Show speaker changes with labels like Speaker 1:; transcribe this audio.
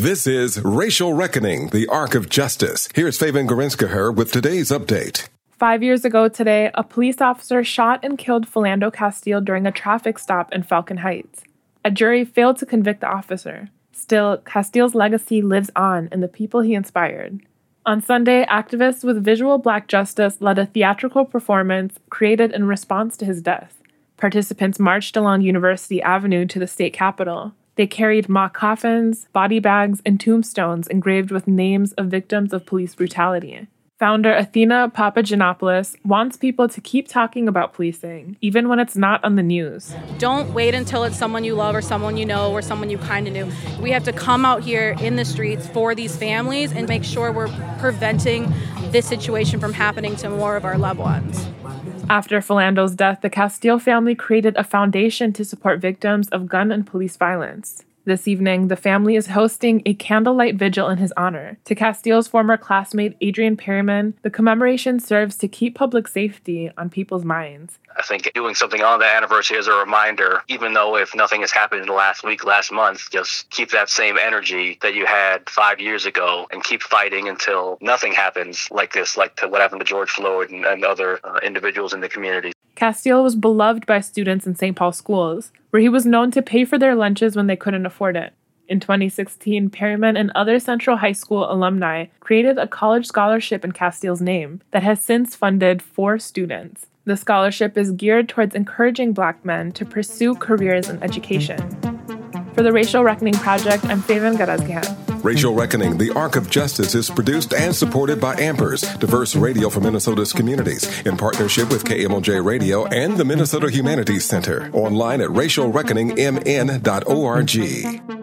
Speaker 1: This is Racial Reckoning, the Arc of Justice. Here's Feven Gerezgiher with today's update.
Speaker 2: Five years ago today, a police officer shot and killed Philando Castile during a traffic stop in Falcon Heights. A jury failed to convict the officer. Still, Castile's legacy lives on in the people he inspired. On Sunday, activists with Visual Black Justice led a theatrical performance created in response to his death. Participants marched along University Avenue to the state capitol. They carried mock coffins, body bags, and tombstones engraved with names of victims of police brutality. Founder Athena Papagiannopoulos wants people to keep talking about policing, even when it's not on the news.
Speaker 3: Don't wait until it's someone you love or someone you know or someone you kind of knew. We have to come out here in the streets for these families and make sure we're preventing this situation from happening to more of our loved ones.
Speaker 2: After Philando's death, the Castile family created a foundation to support victims of gun and police violence. This evening, the family is hosting a candlelight vigil in his honor. To Castile's former classmate Adrian Perryman, the commemoration serves to keep public safety on people's minds.
Speaker 4: I think doing something on the anniversary as a reminder, even though if nothing has happened in the last week, last month, just keep that same energy that you had five years ago and keep fighting until nothing happens like this, like to what happened to George Floyd and, and other uh, individuals in the community.
Speaker 2: Castile was beloved by students in St. Paul schools, where he was known to pay for their lunches when they couldn't afford it. In 2016, Perryman and other Central High School alumni created a college scholarship in Castile's name that has since funded four students. The scholarship is geared towards encouraging black men to pursue careers in education. For the Racial Reckoning Project, I'm Feven Gerezgiher.
Speaker 1: Racial Reckoning, the Arc of Justice, is produced and supported by Ampers, diverse radio for Minnesota's communities, in partnership with KMOJ Radio and the Minnesota Humanities Center. Online at racialreckoningmn.org.